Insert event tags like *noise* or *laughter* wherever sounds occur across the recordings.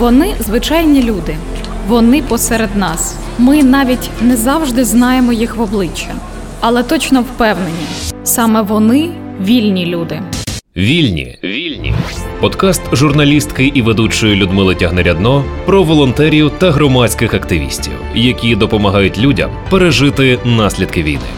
Вони звичайні люди, вони посеред нас. Ми навіть не завжди знаємо їх в обличчя, але точно впевнені, саме вони вільні люди. Вільні. Вільні. Подкаст журналістки і ведучої Людмили Тягнерядно про волонтерів та громадських активістів, які допомагають людям пережити наслідки війни.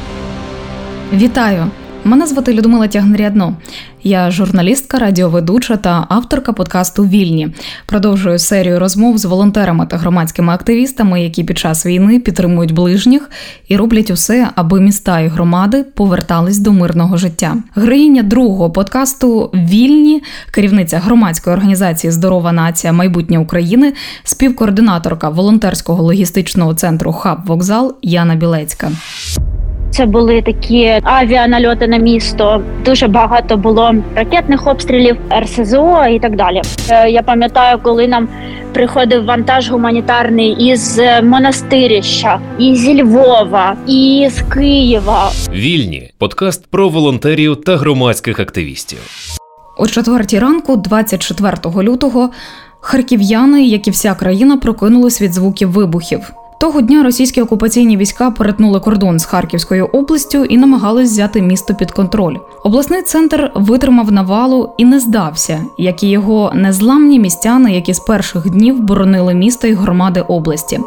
Вітаю! Мене звати Людмила Тягнерядно. Я журналістка, радіоведуча та авторка подкасту Вільні. Продовжую серію розмов з волонтерами та громадськими активістами, які під час війни підтримують ближніх і роблять усе, аби міста і громади повертались до мирного життя. Героїня другого подкасту Вільні, керівниця громадської організації Здорова нація майбутнє України, співкоординаторка волонтерського логістичного центру Хаб Вокзал Яна Білецька. Це були такі авіанальоти на місто. Дуже багато було ракетних обстрілів, РСЗО і так далі. Е, я пам'ятаю, коли нам приходив вантаж гуманітарний із монастирища, і зі Львова, і з Києва. Вільні подкаст про волонтерів та громадських активістів. О четвертій ранку, 24 лютого, харків'яни, як і вся країна, прокинулись від звуків вибухів. Того дня російські окупаційні війська перетнули кордон з Харківською областю і намагались взяти місто під контроль. Обласний центр витримав навалу і не здався, як і його незламні містяни, які з перших днів боронили місто і громади області.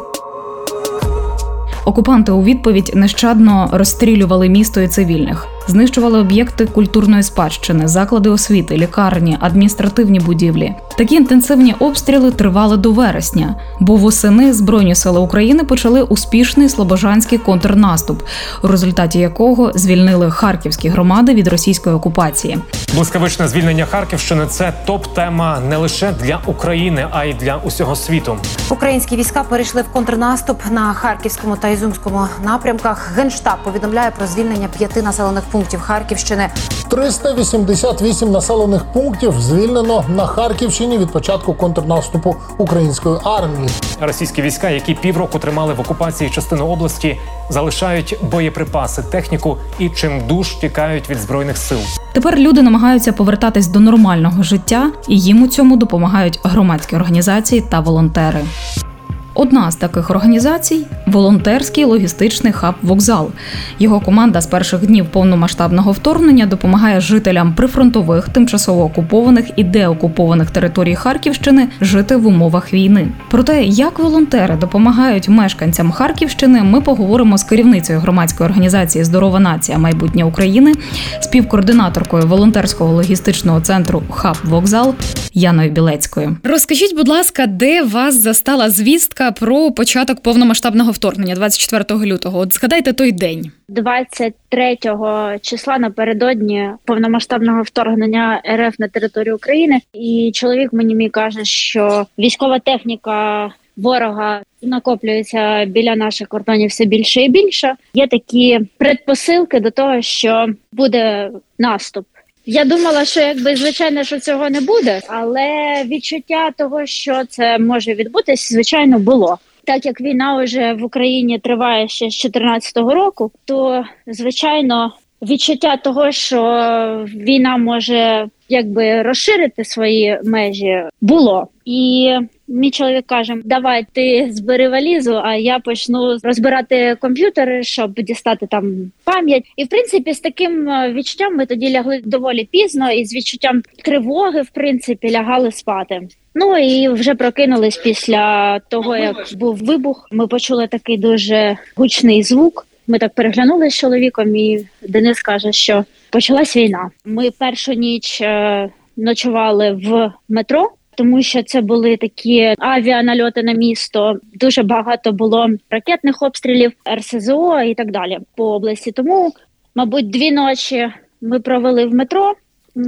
Окупанти у відповідь нещадно розстрілювали місто і цивільних, знищували об'єкти культурної спадщини, заклади освіти, лікарні, адміністративні будівлі. Такі інтенсивні обстріли тривали до вересня, бо восени Збройні сили України почали успішний слобожанський контрнаступ, у результаті якого звільнили харківські громади від російської окупації. Блискавичне звільнення Харківщини це топ-тема не лише для України, а й для усього світу. Українські війська перейшли в контрнаступ на харківському та ізюмському напрямках. Генштаб повідомляє про звільнення п'яти населених пунктів Харківщини. 388 населених пунктів звільнено на Харківщині від початку контрнаступу української армії. Російські війська, які півроку тримали в окупації частину області, залишають боєприпаси, техніку і чим душ тікають від збройних сил. Тепер люди намагаються повертатись до нормального життя, і їм у цьому допомагають громадські організації та волонтери. Одна з таких організацій волонтерський логістичний хаб вокзал. Його команда з перших днів повномасштабного вторгнення допомагає жителям прифронтових, тимчасово окупованих і деокупованих територій Харківщини жити в умовах війни. Про те, як волонтери допомагають мешканцям Харківщини, ми поговоримо з керівницею громадської організації Здорова нація майбутнє України, співкоординаторкою волонтерського логістичного центру Хаб Вокзал Яною Білецькою. Розкажіть, будь ласка, де вас застала звістка? Про початок повномасштабного вторгнення 24 лютого. От згадайте той день. 23 числа напередодні повномасштабного вторгнення РФ на територію України, і чоловік мені мій каже, що військова техніка. Ворога накоплюється біля наших кордонів все більше і більше. Є такі предпосилки до того, що буде наступ. Я думала, що якби звичайно, що цього не буде, але відчуття того, що це може відбутись, звичайно, було. Так як війна вже в Україні триває ще з 2014 року, то звичайно відчуття того, що війна може якби розширити свої межі, було і Мій чоловік каже: Давай ти збери валізу, а я почну розбирати комп'ютери, щоб дістати там пам'ять. І в принципі, з таким е, відчуттям ми тоді лягли доволі пізно, і з відчуттям тривоги, в принципі, лягали спати. Ну і вже прокинулись після того, як був вибух. Ми почули такий дуже гучний звук. Ми так переглянули з чоловіком, і Денис каже, що почалась війна. Ми першу ніч е, ночували в метро тому що це були такі авіанальоти на місто. Дуже багато було ракетних обстрілів, РСЗО і так далі по області. Тому, мабуть, дві ночі ми провели в метро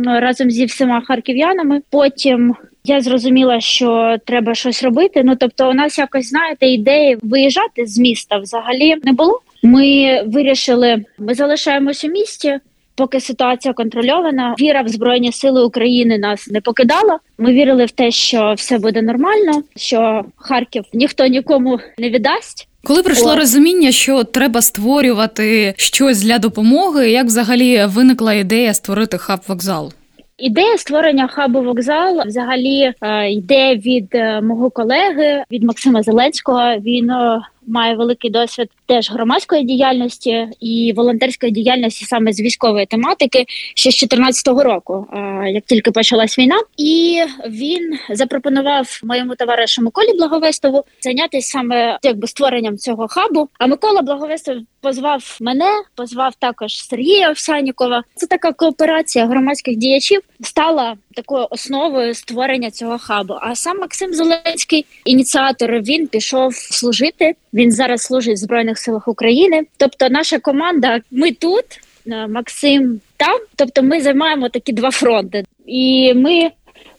разом зі всіма харків'янами. Потім я зрозуміла, що треба щось робити. Ну тобто, у нас якось знаєте, ідеї виїжджати з міста взагалі не було. Ми вирішили, ми залишаємось у місті поки ситуація контрольована. Віра в збройні сили України нас не покидала. Ми вірили в те, що все буде нормально, що Харків ніхто нікому не віддасть. Коли прийшло О. розуміння, що треба створювати щось для допомоги, як взагалі виникла ідея створити хаб вокзал? Ідея створення хабу вокзал взагалі е, йде від е, мого колеги від Максима Зеленського. Він е, має великий досвід теж громадської діяльності і волонтерської діяльності саме з військової тематики ще з 2014 року, як тільки почалась війна, і він запропонував моєму товаришу Миколі Благовестову зайнятися саме якби створенням цього хабу. А Микола Благовестов позвав мене, позвав також Сергія Овсянікова. Це така кооперація громадських діячів стала такою основою створення цього хабу. А сам Максим Зеленський, ініціатор, він пішов служити. Він зараз служить в збройних силах України. Тобто, наша команда, ми тут, е, Максим там. Тобто, ми займаємо такі два фронти, і ми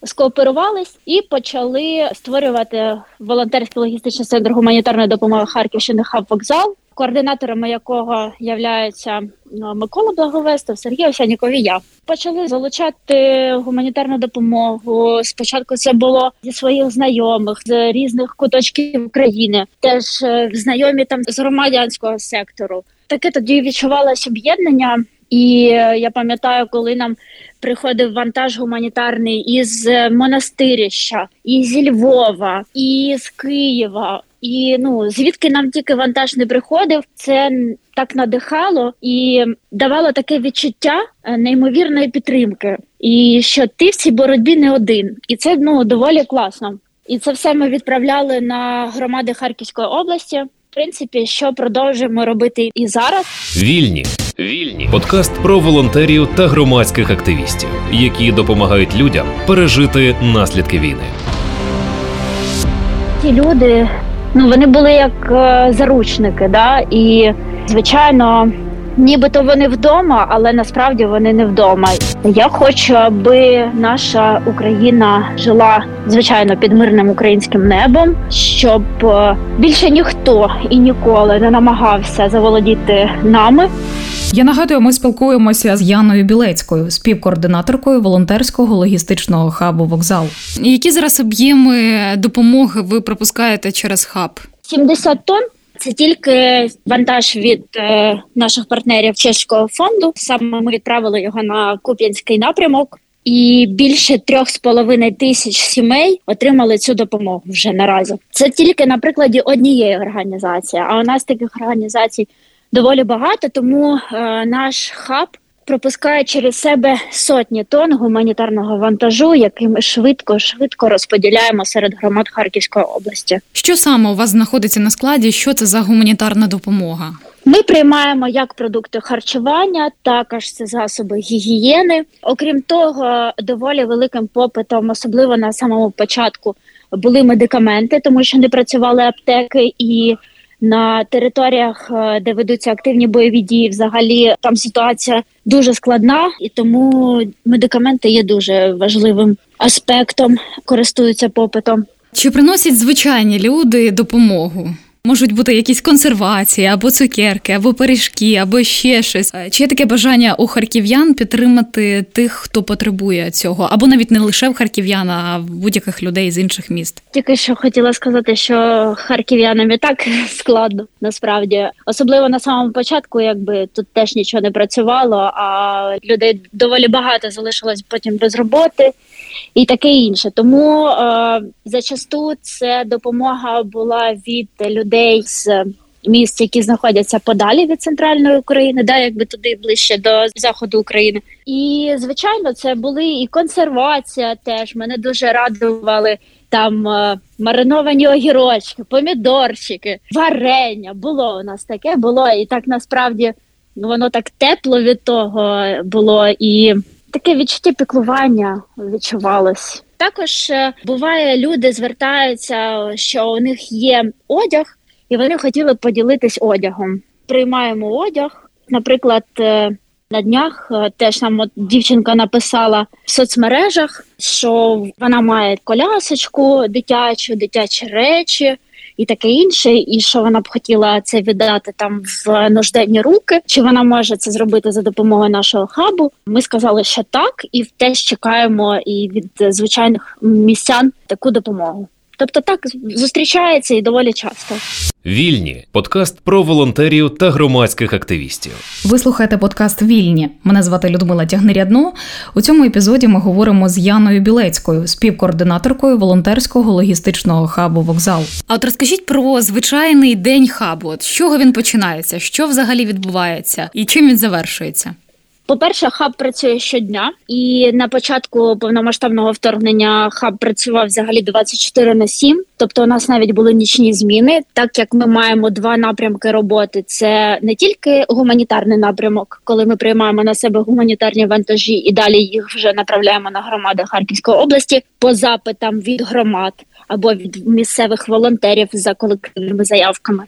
скооперувались і почали створювати волонтерський логістичний центр гуманітарної допомоги Харківщини хаб вокзал координаторами якого являються ну, Микола Благовестов, Сергій Овсяніков і я. Почали залучати гуманітарну допомогу. Спочатку це було зі своїх знайомих з різних куточків України, теж е, знайомі там з громадянського сектору. Таке тоді відчувалось об'єднання. І е, я пам'ятаю, коли нам приходив вантаж гуманітарний із монастирища, і зі Львова, з Києва. І ну звідки нам тільки вантаж не приходив, це так надихало і давало таке відчуття е, неймовірної підтримки, і що ти в цій боротьбі не один, і це ну доволі класно. І це все ми відправляли на громади Харківської області. В принципі, що продовжуємо робити і зараз. Вільні вільні подкаст про волонтерів та громадських активістів, які допомагають людям пережити наслідки війни. Ті люди ну вони були як е, заручники, да і звичайно. Нібито вони вдома, але насправді вони не вдома. Я хочу, аби наша Україна жила звичайно під мирним українським небом, щоб е, більше ніхто і ніколи не намагався заволодіти нами. Я нагадую, ми спілкуємося з Яною Білецькою, співкоординаторкою волонтерського логістичного хабу вокзал. Які зараз об'єми допомоги ви пропускаєте через хаб? 70 тонн. Це тільки вантаж від е, наших партнерів чеського фонду. Саме ми відправили його на Куп'янський напрямок, і більше трьох з половиною тисяч сімей отримали цю допомогу вже наразі. Це тільки на прикладі однієї організації. А у нас таких організацій доволі багато, тому е, наш хаб пропускає через себе сотні тонн гуманітарного вантажу, який ми швидко швидко розподіляємо серед громад Харківської області. Що саме у вас знаходиться на складі? Що це за гуманітарна допомога? Ми приймаємо як продукти харчування, також це засоби гігієни. Окрім того, доволі великим попитом, особливо на самому початку, були медикаменти, тому що не працювали аптеки і на територіях, е, де ведуться активні бойові дії, взагалі там ситуація дуже складна, і тому медикаменти є дуже важливим аспектом, користуються попитом. Чи приносять звичайні люди допомогу? Можуть бути якісь консервації, або цукерки, або пиріжки, або ще щось. Чи є таке бажання у харків'ян підтримати тих, хто потребує цього, або навіть не лише в харків'ян, а в будь-яких людей з інших міст? Тільки що хотіла сказати, що харків'янам і так *laughs* складно насправді, особливо на самому початку, якби тут теж нічого не працювало, а людей доволі багато залишилось потім без роботи і таке інше. Тому е, зачасту це допомога була від людей з міст, які знаходяться подалі від центральної України, да, якби туди ближче до заходу України. І звичайно, це були і консервація. Теж мене дуже радували. Там е, мариновані огірочки, помідорчики, варення було у нас таке було, і так насправді воно так тепло від того було і таке відчуття піклування відчувалось. Також е, буває, люди звертаються, що у них є одяг, і вони хотіли поділитись одягом. Приймаємо одяг. Наприклад, е, на днях е, теж нам от дівчинка написала в соцмережах, що вона має колясочку дитячу, дитячі речі і таке інше, і що вона б хотіла це віддати там в нужденні руки. Чи вона може це зробити за допомогою нашого хабу? Ми сказали, що так, і теж чекаємо і від звичайних містян таку допомогу. Тобто так зустрічається і доволі часто. Вільні подкаст про волонтерів та громадських активістів. Ви слухаєте подкаст Вільні. Мене звати Людмила Тягнерядно. У цьому епізоді ми говоримо з Яною Білецькою, співкоординаторкою волонтерського логістичного хабу Вокзал. А от розкажіть про звичайний день хабу. От з чого він починається? Що взагалі відбувається і чим він завершується? По-перше, хаб працює щодня, і на початку повномасштабного вторгнення хаб працював взагалі 24 на 7. Тобто, у нас навіть були нічні зміни, так як ми маємо два напрямки роботи. Це не тільки гуманітарний напрямок, коли ми приймаємо на себе гуманітарні вантажі і далі їх вже направляємо на громади Харківської області по запитам від громад або від місцевих волонтерів за колективними заявками.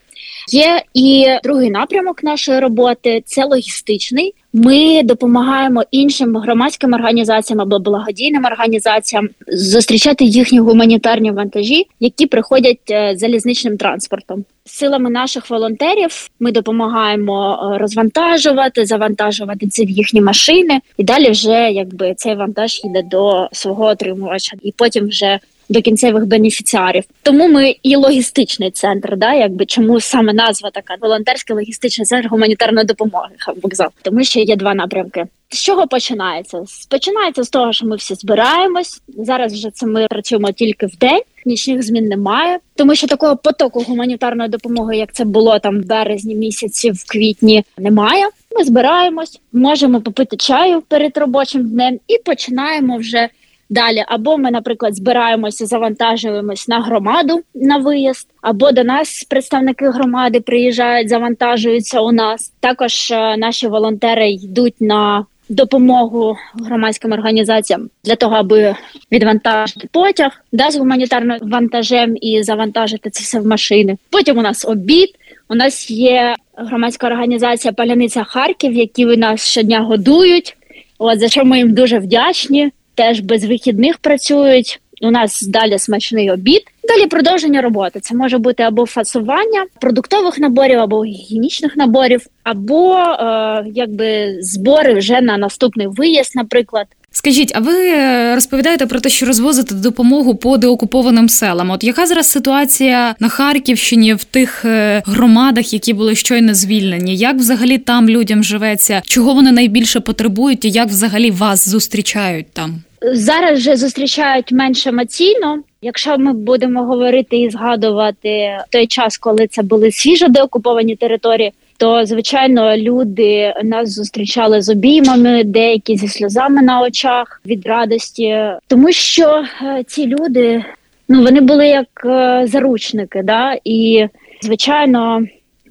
Є і другий напрямок нашої роботи це логістичний. Ми допомагаємо іншим громадським організаціям або благодійним організаціям зустрічати їхні гуманітарні вантажі, які приходять е, залізничним транспортом. Силами наших волонтерів ми допомагаємо е, розвантажувати, завантажувати це в їхні машини, і далі вже якби цей вантаж йде до свого отримувача, і потім вже до кінцевих бенефіціарів. Тому ми і логістичний центр, да, якби чому саме назва така волонтерський логістичний центр гуманітарної допомоги вокзал, тому що є два напрямки. З чого починається? Починається з того, що ми всі збираємось. Зараз вже це ми працюємо тільки в день, нічних змін немає, тому що такого потоку гуманітарної допомоги, як це було там в березні місяці, в квітні, немає. Ми збираємось, можемо попити чаю перед робочим днем і починаємо вже Далі, або ми, наприклад, збираємося, завантажуємось на громаду на виїзд, або до нас представники громади приїжджають, завантажуються у нас. Також е, наші волонтери йдуть на допомогу громадським організаціям для того, аби відвантажити потяг, да, з гуманітарним вантажем і завантажити це все в машини. Потім у нас обід. У нас є громадська організація Паляниця Харків, які нас щодня годують. От за що ми їм дуже вдячні теж без вихідних працюють. У нас далі смачний обід. Далі продовження роботи. Це може бути або фасування продуктових наборів, або гігієнічних наборів, або е, якби збори вже на наступний виїзд, наприклад. Скажіть, а ви е, розповідаєте про те, що розвозите допомогу по деокупованим селам? От яка зараз ситуація на Харківщині в тих е, громадах, які були щойно звільнені? Як взагалі там людям живеться? Чого вони найбільше потребують, і як взагалі вас зустрічають там? Зараз вже зустрічають менш емоційно. Якщо ми будемо говорити і згадувати той час, коли це були свіжо деокуповані території, то звичайно люди нас зустрічали з обіймами, деякі зі сльозами на очах від радості, тому що е, ці люди ну вони були як е, заручники, да і звичайно.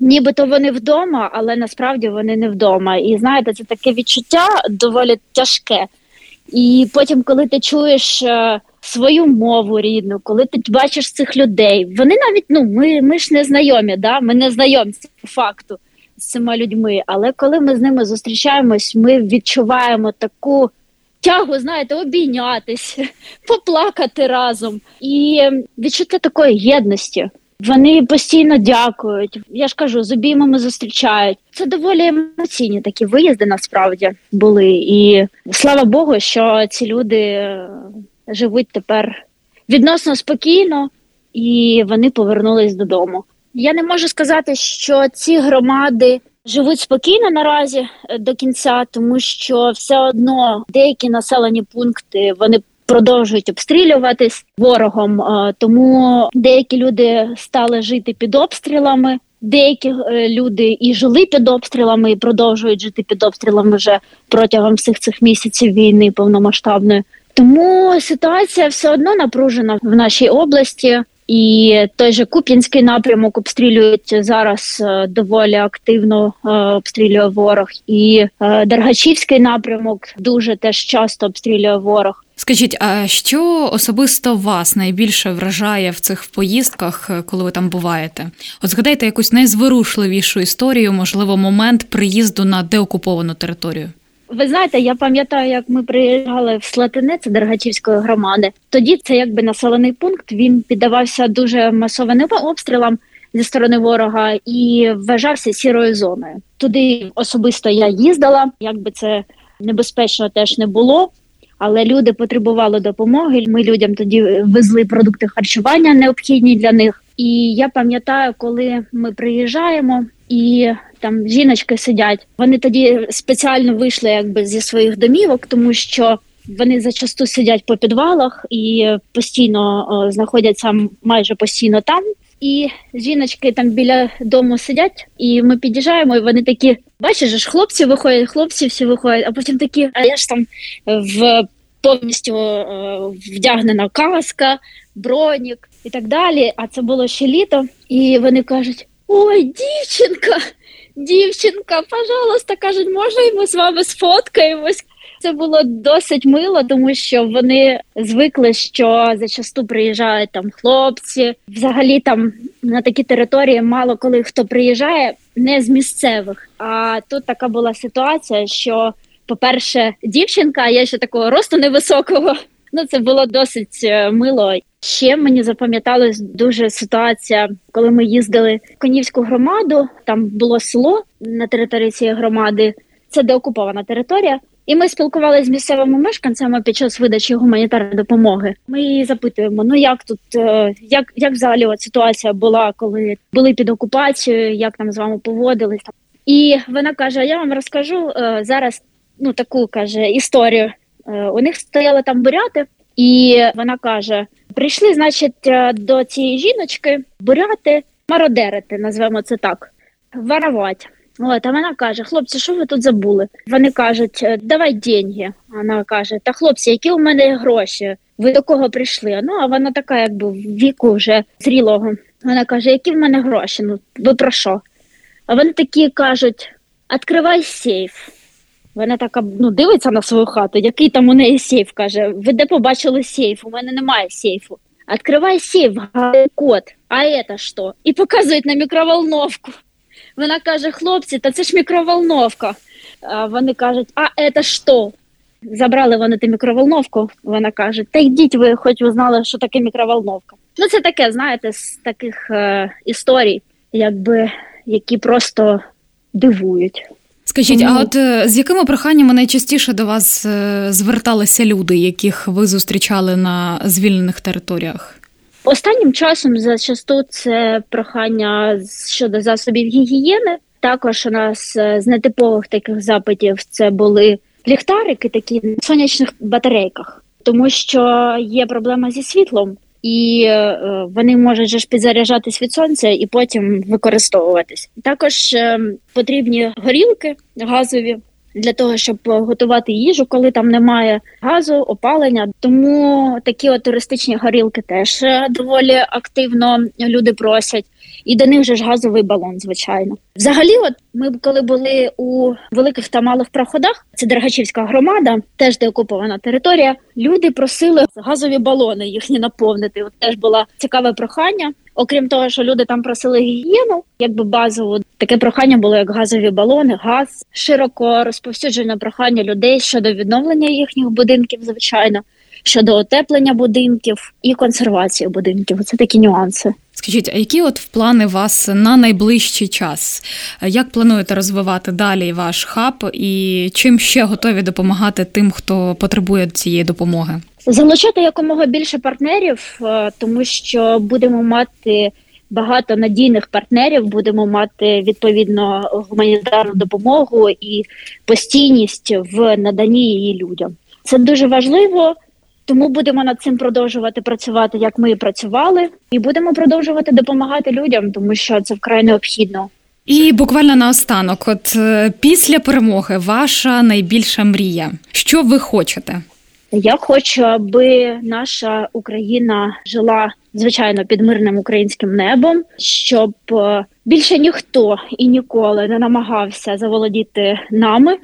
Нібито вони вдома, але насправді вони не вдома. І знаєте, це таке відчуття доволі тяжке. І потім, коли ти чуєш е, свою мову рідну, коли ти бачиш цих людей, вони навіть ну ми ми ж не знайомі, да? ми не знайомі по факту з цими людьми. Але коли ми з ними зустрічаємось, ми відчуваємо таку тягу, знаєте, обійнятись, *laughs* поплакати разом і відчуття такої єдності. Вони постійно дякують. Я ж кажу, з обіймами зустрічають. Це доволі емоційні такі виїзди насправді були. І слава Богу, що ці люди живуть тепер відносно спокійно і вони повернулись додому. Я не можу сказати, що ці громади живуть спокійно наразі е, до кінця, тому що все одно деякі населені пункти вони продовжують обстрілюватись ворогом. Е, тому деякі люди стали жити під обстрілами. Деякі е, люди і жили під обстрілами, і продовжують жити під обстрілами вже протягом всіх цих місяців війни повномасштабної. Тому ситуація все одно напружена в нашій області. І той же Куп'янський напрямок обстрілюють зараз е, доволі активно обстрілює ворог, і Дергачівський напрямок дуже теж часто обстрілює ворог. Скажіть, а що особисто вас найбільше вражає в цих поїздках, е, коли ви там буваєте? От згадайте якусь найзворушливішу історію, можливо, момент приїзду на деокуповану територію. Ви знаєте, я пам'ятаю, як ми приїжджали в Слатине, це Дергачівської громади. Тоді це якби населений пункт. Він піддавався дуже масованим обстрілам зі сторони ворога і вважався сірою зоною. Туди особисто я їздила, якби це небезпечно теж не було але люди потребували допомоги. Ми людям тоді везли продукти харчування необхідні для них. І я пам'ятаю, коли ми приїжджаємо і там жіночки сидять. Вони тоді спеціально вийшли якби зі своїх домівок, тому що вони зачасту сидять по підвалах і постійно о, знаходяться майже постійно там. І жіночки там біля дому сидять, і ми під'їжджаємо, і вони такі: бачиш, ж хлопці виходять, хлопці всі виходять, а потім такі, а я ж там в повністю е, вдягнена каска, бронік і так далі. А це було ще літо, і вони кажуть: Ой, дівчинка, дівчинка, пожалуйста, кажуть, можна ми з вами сфоткаємось. Це було досить мило, тому що вони звикли, що зачасту приїжджають там хлопці. Взагалі там на такі території мало коли хто приїжджає не з місцевих. А тут така була ситуація, що, по-перше, дівчинка, я ще такого росту невисокого. Ну це було досить е, мило. Ще мені запам'яталась дуже ситуація, коли ми їздили в Конівську громаду. Там було село на території цієї громади. Це деокупована територія. І ми спілкувалися з місцевими мешканцями під час видачі гуманітарної допомоги. Ми її запитуємо: ну як тут, е, як як взагалі от ситуація була, коли були під окупацією, як там з вами поводились? І вона каже: Я вам розкажу е, зараз ну таку каже історію. Е, у них стояли там буряти, і вона каже: прийшли, значить, до цієї жіночки буряти, мародерити, назвемо це так, воровать. От, а вона каже: хлопці, що ви тут забули? Вони кажуть, «Е, давай деньги. Вона каже: Та хлопці, які у мене гроші? Ви до кого прийшли? Ну а вона така, якби в віку вже зрілого. Вона каже: Які в мене гроші? Ну ви про що? А вони такі кажуть: відкривай сейф. Вона така ну, дивиться на свою хату, який там у неї сейф каже: Ви де побачили сейф? У мене немає сейфу. Відкривай сейф, код, а це що? І показують на мікроволновку. Вона каже: хлопці, та це ж мікроволновка. А Вони кажуть, а це що? Забрали вони ту мікроволновку. Вона каже: Та йдіть, ви хоч ви знали, що таке мікроволновка. Ну, це таке, знаєте, з таких е, історій, якби які просто дивують. Скажіть, Тому... а от е, з якими проханнями найчастіше до вас е, зверталися люди, яких ви зустрічали на звільнених територіях? Останнім часом зачасту це прохання щодо засобів гігієни. Також у нас е, з нетипових таких запитів це були ліхтарики, такі на сонячних батарейках, тому що є проблема зі світлом, і е, вони можуть ж підзаряджатись від сонця і потім використовуватись. Також е, потрібні горілки газові для того, щоб готувати їжу, коли там немає газу, опалення. Тому такі от туристичні горілки теж е, доволі активно люди просять. І до них вже ж газовий балон, звичайно. Взагалі, от ми коли були у великих та малих проходах, це Дергачівська громада, теж деокупована територія. Люди просили газові балони їхні наповнити. От теж було цікаве прохання. Окрім того, що люди там просили гігієну, якби базову таке прохання було як газові балони, газ широко розповсюджене прохання людей щодо відновлення їхніх будинків, звичайно, щодо отеплення будинків і консервації будинків. Це такі нюанси. Скажіть, а які от плани вас на найближчий час? Як плануєте розвивати далі ваш хаб і чим ще готові допомагати тим, хто потребує цієї допомоги? Залучати якомога більше партнерів, е, тому що будемо мати багато надійних партнерів, будемо мати відповідно гуманітарну допомогу і постійність в наданні її людям. Це дуже важливо. Тому будемо над цим продовжувати працювати, як ми і працювали, і будемо продовжувати допомагати людям, тому що це вкрай необхідно. І буквально наостанок, от е, після перемоги, ваша найбільша мрія. Що ви хочете? Я хочу, аби наша Україна жила звичайно під мирним українським небом, щоб е, більше ніхто і ніколи не намагався заволодіти нами,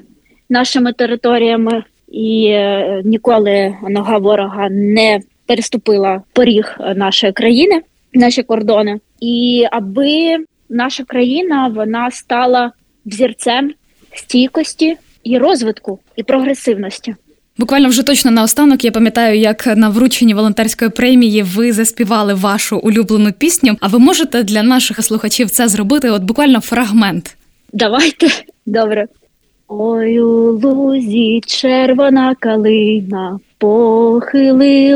нашими територіями, і е, ніколи нога ворога не переступила поріг нашої країни, наші кордони, і аби наша країна вона стала взірцем стійкості і розвитку і прогресивності. Буквально вже точно наостанок я пам'ятаю, як на врученні волонтерської премії ви заспівали вашу улюблену пісню. А ви можете для наших слухачів це зробити? От буквально фрагмент. Давайте добре. Ой у лузі червона калина похилилася.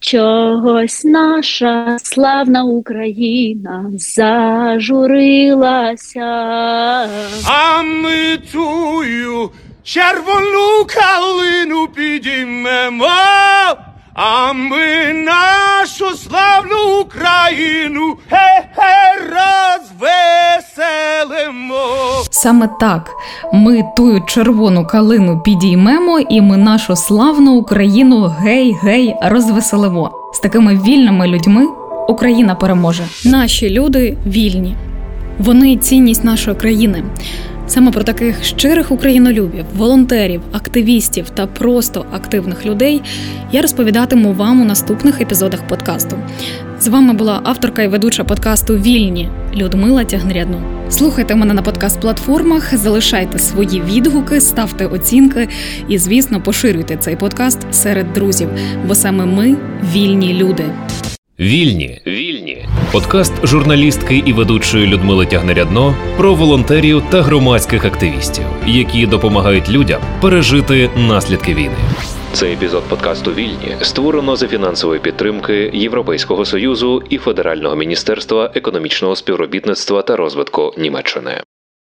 Чогось наша славна Україна зажурилася. А ми тую червону калину підіймемо, а ми нашу славну Україну розвеселимо. Саме так ми тую червону калину підіймемо, і ми нашу славну Україну гей-гей розвеселимо. З такими вільними людьми Україна переможе. Наші люди вільні. Вони цінність нашої країни. Саме про таких щирих українолюбів, волонтерів, активістів та просто активних людей я розповідатиму вам у наступних епізодах подкасту. З вами була авторка і ведуча подкасту Вільні Людмила Тягнрядно. Слухайте мене на подкаст-платформах, залишайте свої відгуки, ставте оцінки і, звісно, поширюйте цей подкаст серед друзів, бо саме ми вільні люди. Вільні. Вільні. Подкаст журналістки і ведучої Людмили Тягнерядно про волонтерів та громадських активістів, які допомагають людям пережити наслідки війни. Цей епізод подкасту Вільні створено за фінансової підтримки Європейського союзу і Федерального міністерства економічного співробітництва та розвитку Німеччини.